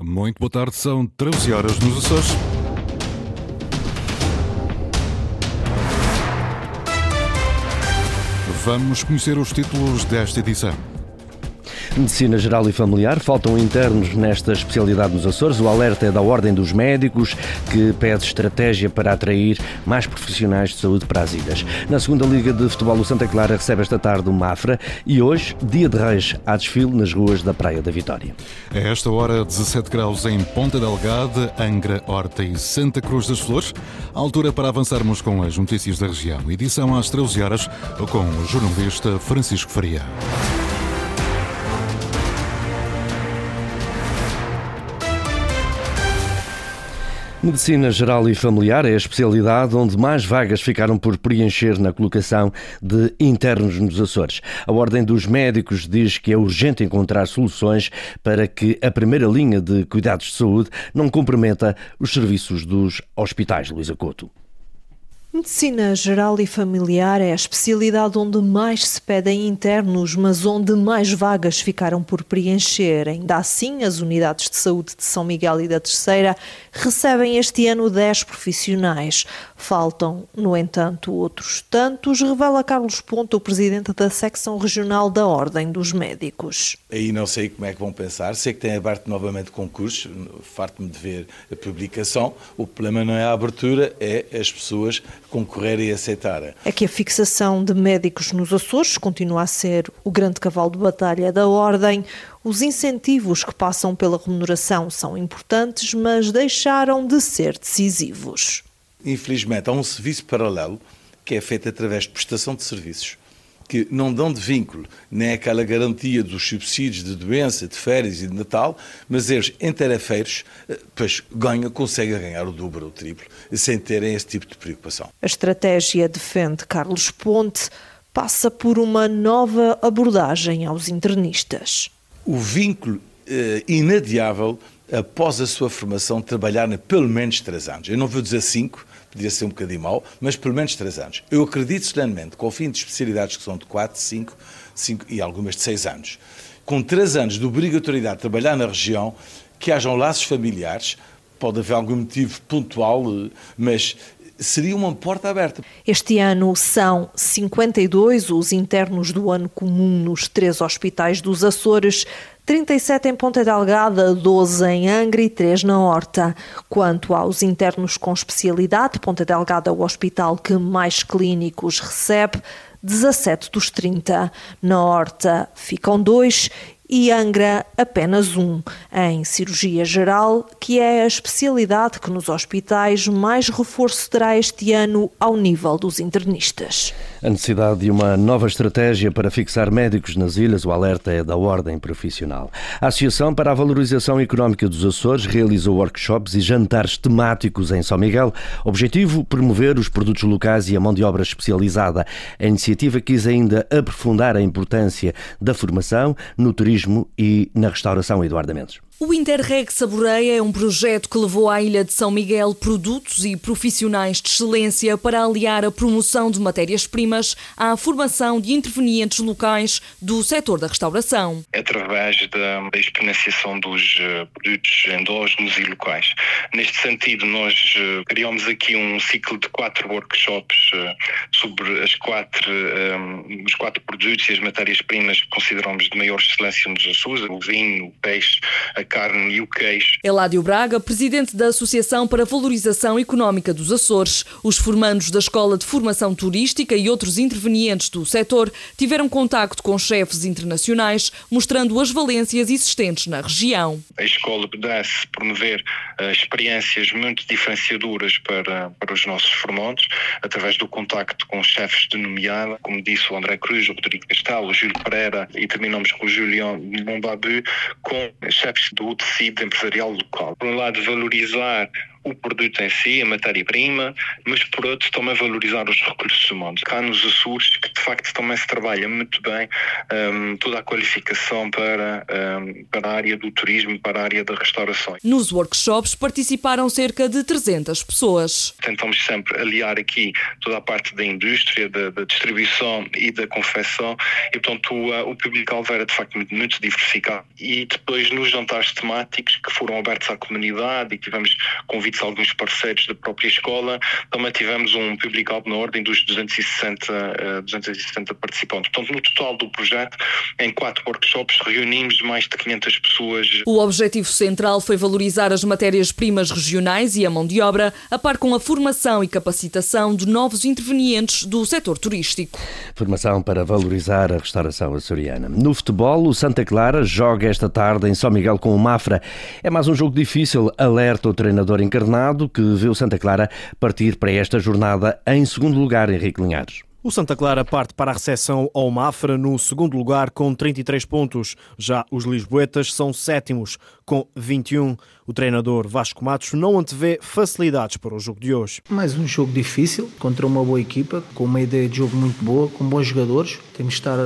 Muito boa tarde, são 13 horas nos Açores. Vamos conhecer os títulos desta edição. Medicina Geral e Familiar. Faltam internos nesta especialidade nos Açores. O alerta é da Ordem dos Médicos, que pede estratégia para atrair mais profissionais de saúde para as ilhas. Na segunda Liga de Futebol, o Santa Clara recebe esta tarde o Mafra e hoje, dia de reis, há desfile nas ruas da Praia da Vitória. A esta hora, 17 graus em Ponta Delgada, Angra, Horta e Santa Cruz das Flores. A altura para avançarmos com as notícias da região. Edição às 13 horas, com o jornalista Francisco Faria. Medicina Geral e Familiar é a especialidade onde mais vagas ficaram por preencher na colocação de internos nos Açores. A Ordem dos Médicos diz que é urgente encontrar soluções para que a primeira linha de cuidados de saúde não comprometa os serviços dos hospitais, Luísa Couto. Medicina geral e familiar é a especialidade onde mais se pedem internos, mas onde mais vagas ficaram por preencher. Ainda assim, as unidades de saúde de São Miguel e da Terceira recebem este ano 10 profissionais. Faltam, no entanto, outros tantos, revela Carlos Ponta, o presidente da secção regional da Ordem dos Médicos. Aí não sei como é que vão pensar, sei que têm aberto novamente concursos, farto-me de ver a publicação. O problema não é a abertura, é as pessoas concorrerem e aceitarem. É que a fixação de médicos nos Açores continua a ser o grande cavalo de batalha da Ordem. Os incentivos que passam pela remuneração são importantes, mas deixaram de ser decisivos. Infelizmente, há um serviço paralelo que é feito através de prestação de serviços que não dão de vínculo nem aquela garantia dos subsídios de doença, de férias e de Natal, mas eles, em tarefeiros, eh, pois ganham, conseguem ganhar o dobro ou o triplo, sem terem esse tipo de preocupação. A estratégia, defende Carlos Ponte, passa por uma nova abordagem aos internistas. O vínculo eh, inadiável após a sua formação, trabalhar pelo menos três anos. Eu não vou dizer cinco, podia ser um bocadinho mau, mas pelo menos três anos. Eu acredito solenemente que ao fim de especialidades que são de quatro, cinco, cinco e algumas de seis anos, com três anos de obrigatoriedade de trabalhar na região, que hajam laços familiares, pode haver algum motivo pontual, mas seria uma porta aberta. Este ano são 52 os internos do ano comum nos três hospitais dos Açores. 37 em Ponta Delgada, 12 em Angra e 3 na Horta. Quanto aos internos com especialidade, Ponta Delgada é o hospital que mais clínicos recebe, 17 dos 30. Na Horta ficam dois e Angra apenas um, em cirurgia geral, que é a especialidade que nos hospitais mais reforço terá este ano ao nível dos internistas. A necessidade de uma nova estratégia para fixar médicos nas ilhas, o alerta é da ordem profissional. A Associação para a Valorização Económica dos Açores realizou workshops e jantares temáticos em São Miguel. Objetivo: promover os produtos locais e a mão de obra especializada. A iniciativa quis ainda aprofundar a importância da formação no turismo e na restauração, Eduardo Mendes. O Interreg Saboreia é um projeto que levou à Ilha de São Miguel produtos e profissionais de excelência para aliar a promoção de matérias-primas à formação de intervenientes locais do setor da restauração. Através da, exponenciação dos uh, produtos endógenos e locais. Neste sentido, nós uh, criamos aqui um ciclo de quatro workshops uh, sobre as quatro, um, os quatro produtos e as matérias-primas que consideramos de maior excelência nos Açores, o vinho, o peixe, a carne e o queijo. Eládio Braga, presidente da Associação para a Valorização Económica dos Açores. Os formandos da Escola de Formação Turística e outros intervenientes do setor tiveram contacto com chefes internacionais, mostrando as valências existentes na região. A escola pudesse promover uh, experiências muito diferenciadoras para, para os nossos formandos, através do contacto com chefes de nomeada, como disse o André Cruz, o Rodrigo Castelo, o Júlio Pereira e terminamos com o Julião Mombabu, com chefes do tecido empresarial local. Por um lado, valorizar o produto em si, a matéria-prima, mas por outro também valorizar os recursos humanos. Cá nos Açores, que de facto também se trabalha muito bem um, toda a qualificação para, um, para a área do turismo, para a área da restauração. Nos workshops participaram cerca de 300 pessoas. Tentamos sempre aliar aqui toda a parte da indústria, da, da distribuição e da confecção e, portanto, o, o público Alveira de facto muito, muito diversificado. E depois nos jantares temáticos que foram abertos à comunidade e tivemos convites a alguns parceiros da própria escola, também tivemos um público na ordem dos 260, uh, 260 participantes. Portanto, no total do projeto, em quatro workshops, reunimos mais de 500 pessoas. O objetivo central foi valorizar as matérias-primas regionais e a mão de obra, a par com a formação e capacitação de novos intervenientes do setor turístico. Formação para valorizar a restauração açoriana. No futebol, o Santa Clara joga esta tarde em São Miguel com o Mafra. É mais um jogo difícil, alerta o treinador encarnado, que o Santa Clara partir para esta jornada em segundo lugar, Henrique Linhares. O Santa Clara parte para a recepção ao Mafra no segundo lugar com 33 pontos. Já os Lisboetas são sétimos com 21. O treinador Vasco Matos não antevê facilidades para o jogo de hoje. Mais um jogo difícil contra uma boa equipa, com uma ideia de jogo muito boa, com bons jogadores. Temos de estar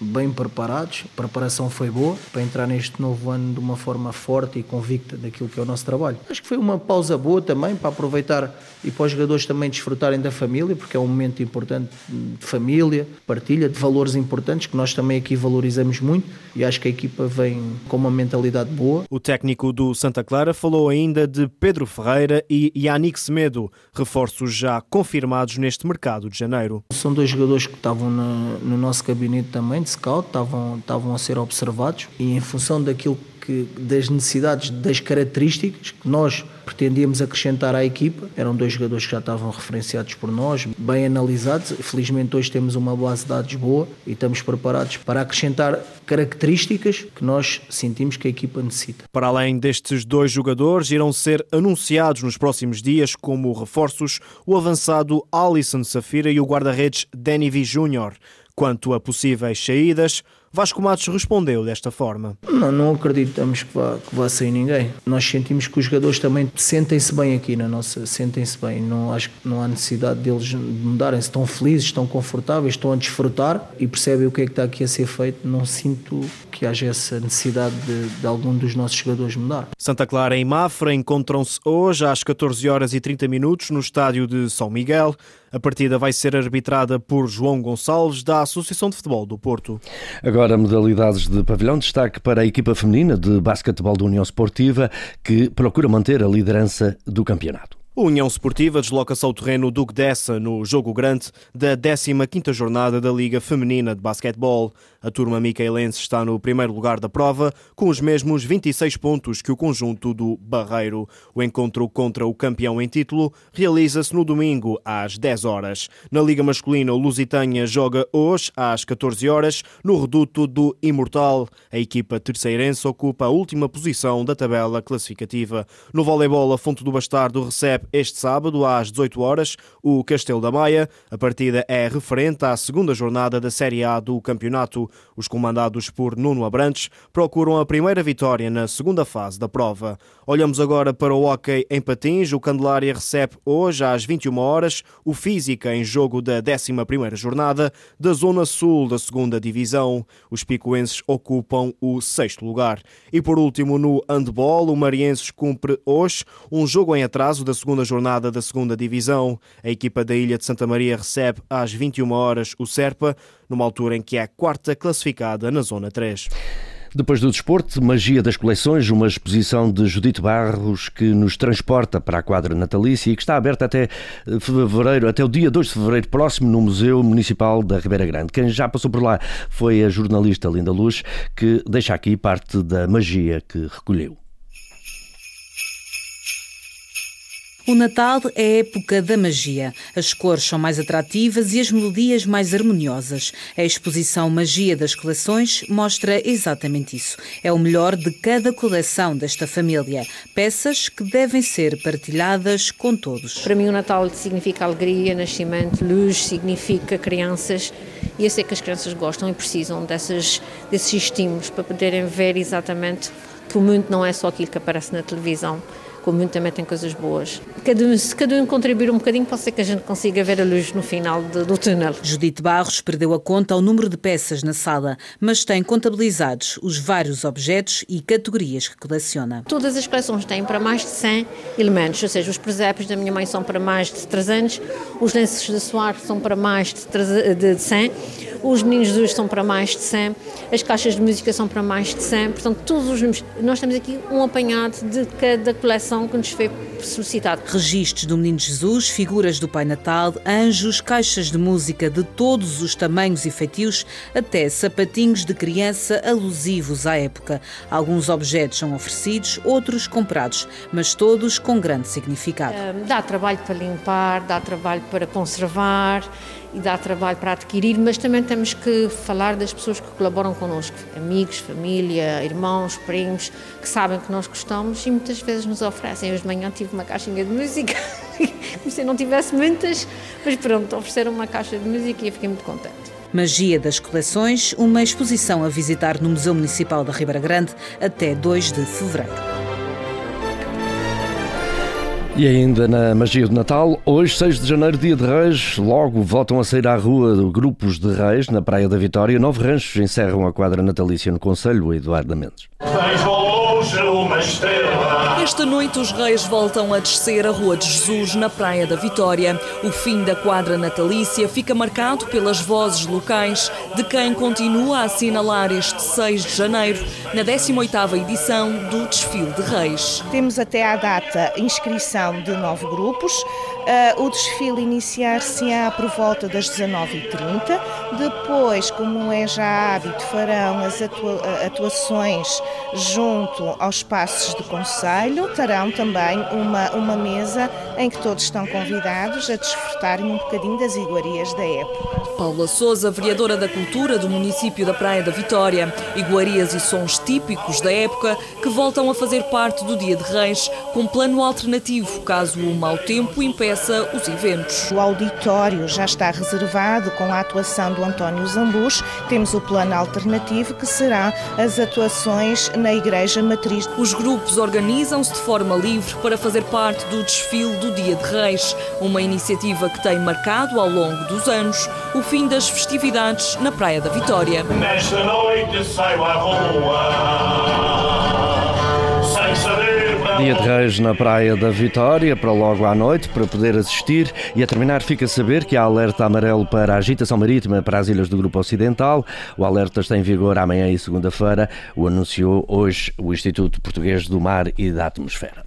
bem preparados. A preparação foi boa para entrar neste novo ano de uma forma forte e convicta daquilo que é o nosso trabalho. Acho que foi uma pausa boa também para aproveitar e para os jogadores também desfrutarem da família, porque é um momento importante de família, partilha, de valores importantes que nós também aqui valorizamos muito e acho que a equipa vem com uma mentalidade boa. O técnico do Santa Clara falou ainda de Pedro Ferreira e Yannick Semedo, reforços já confirmados neste mercado de janeiro. São dois jogadores que estavam no, no nosso gabinete também de scout, estavam, estavam a ser observados e em função daquilo que das necessidades, das características que nós pretendíamos acrescentar à equipa. Eram dois jogadores que já estavam referenciados por nós, bem analisados. Felizmente hoje temos uma base de dados boa e estamos preparados para acrescentar características que nós sentimos que a equipa necessita. Para além destes dois jogadores, irão ser anunciados nos próximos dias como reforços o avançado Alisson Safira e o guarda-redes Danny V. Jr. Quanto a possíveis saídas, Vasco Matos respondeu desta forma. Não, não acreditamos que vá, que vá sair ninguém. Nós sentimos que os jogadores também sentem-se bem aqui na nossa, sentem-se bem. Não acho que não há necessidade deles mudarem. -se. Estão felizes, estão confortáveis, estão a desfrutar e percebem o que é que está aqui a ser feito. Não sinto que haja essa necessidade de, de algum dos nossos jogadores mudar. Santa Clara e Mafra encontram-se hoje às 14 horas e 30 minutos no estádio de São Miguel. A partida vai ser arbitrada por João Gonçalves, da Associação de Futebol do Porto. Agora, modalidades de pavilhão. Destaque para a equipa feminina de basquetebol da União Esportiva, que procura manter a liderança do campeonato. A União Esportiva desloca-se ao terreno Duque Dessa no jogo grande da 15ª jornada da Liga Feminina de Basquetebol. A turma micaelense está no primeiro lugar da prova, com os mesmos 26 pontos que o conjunto do Barreiro. O encontro contra o campeão em título realiza-se no domingo, às 10 horas. Na Liga Masculina, o Lusitânia joga hoje, às 14 horas, no reduto do Imortal. A equipa terceirense ocupa a última posição da tabela classificativa. No voleibol, a Fonte do Bastardo recebe este sábado, às 18 horas, o Castelo da Maia. A partida é referente à segunda jornada da Série A do campeonato. Os comandados por Nuno Abrantes procuram a primeira vitória na segunda fase da prova. Olhamos agora para o hockey em patins. O Candelária recebe hoje às 21 horas o Física em jogo da 11ª jornada da Zona Sul da segunda divisão. Os picoenses ocupam o sexto lugar. E por último, no handball, o Marienses cumpre hoje um jogo em atraso da segunda jornada da segunda divisão. A equipa da Ilha de Santa Maria recebe às 21 horas o Serpa, numa altura em que é quarta classificada na Zona 3. Depois do desporto, Magia das Coleções, uma exposição de Judite Barros que nos transporta para a quadra natalícia e que está aberta até eh, fevereiro, até o dia 2 de fevereiro próximo no Museu Municipal da Ribeira Grande. Quem já passou por lá foi a jornalista Linda Luz, que deixa aqui parte da magia que recolheu. O Natal é a época da magia. As cores são mais atrativas e as melodias mais harmoniosas. A exposição Magia das Coleções mostra exatamente isso. É o melhor de cada coleção desta família. Peças que devem ser partilhadas com todos. Para mim, o Natal significa alegria, nascimento, luz, significa crianças. E eu sei que as crianças gostam e precisam desses estímulos para poderem ver exatamente que o mundo não é só aquilo que aparece na televisão como muito também tem coisas boas. Cada, se cada um contribuir um bocadinho, pode ser que a gente consiga ver a luz no final de, do túnel. Judite Barros perdeu a conta ao número de peças na sala, mas tem contabilizados os vários objetos e categorias que coleciona. Todas as coleções têm para mais de 100 elementos, ou seja, os presépios da minha mãe são para mais de 300, os lenços de suar são para mais de 100, os meninos Jesus são para mais de 100, as caixas de música são para mais de 100, portanto, todos os números. Nós temos aqui um apanhado de cada coleção que nos foi solicitado. Registros do Menino Jesus, figuras do Pai Natal, anjos, caixas de música de todos os tamanhos e feitios, até sapatinhos de criança alusivos à época. Alguns objetos são oferecidos, outros comprados, mas todos com grande significado. dá trabalho para limpar, dá trabalho para conservar e dá trabalho para adquirir, mas também temos que falar das pessoas que colaboram connosco, amigos, família, irmãos, primos, que sabem que nós gostamos e muitas vezes nos oferecem. Hoje de manhã tive uma caixinha de música, como se não tivesse muitas, mas pronto, ofereceram uma caixa de música e eu fiquei muito contente. Magia das Coleções, uma exposição a visitar no Museu Municipal da Ribeira Grande até 2 de fevereiro. E ainda na magia do Natal, hoje, 6 de janeiro, dia de Reis, logo voltam a sair à rua grupos de reis na Praia da Vitória. Nove ranchos encerram a quadra natalícia no Conselho, Eduardo Mendes. Esta noite os reis voltam a descer a Rua de Jesus na Praia da Vitória. O fim da quadra natalícia fica marcado pelas vozes locais de quem continua a assinalar este 6 de janeiro na 18ª edição do Desfile de Reis. Temos até à data inscrição de nove grupos. Uh, o desfile iniciar-se-á por volta das 19h30. Depois, como é já hábito, farão as atua atuações junto aos passos do Conselho. Terão também uma, uma mesa em que todos estão convidados a desfrutarem um bocadinho das iguarias da época. Paula Souza, vereadora da Cultura do município da Praia da Vitória. Iguarias e sons típicos da época que voltam a fazer parte do Dia de Reis, com plano alternativo caso o mau tempo impeça os eventos. O auditório já está reservado com a atuação do António Zambus. Temos o plano alternativo que será as atuações na Igreja Matriz. Os grupos organizam-se de forma livre para fazer parte do desfile do Dia de Reis, uma iniciativa que tem marcado ao longo dos anos o fim das festividades na Praia da Vitória. Nesta noite à rua. Dia de Reis na Praia da Vitória, para logo à noite, para poder assistir. E a terminar, fica a saber que há alerta amarelo para a agitação marítima para as ilhas do Grupo Ocidental. O alerta está em vigor amanhã e segunda-feira. O anunciou hoje o Instituto Português do Mar e da Atmosfera.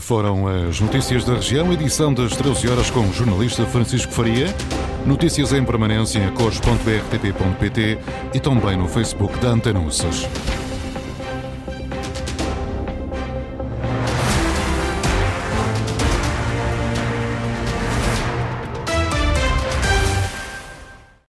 Foram as notícias da região, edição das 13 horas com o jornalista Francisco Faria. Notícias em permanência em cores.brtp.pt e também no Facebook da Antenuças.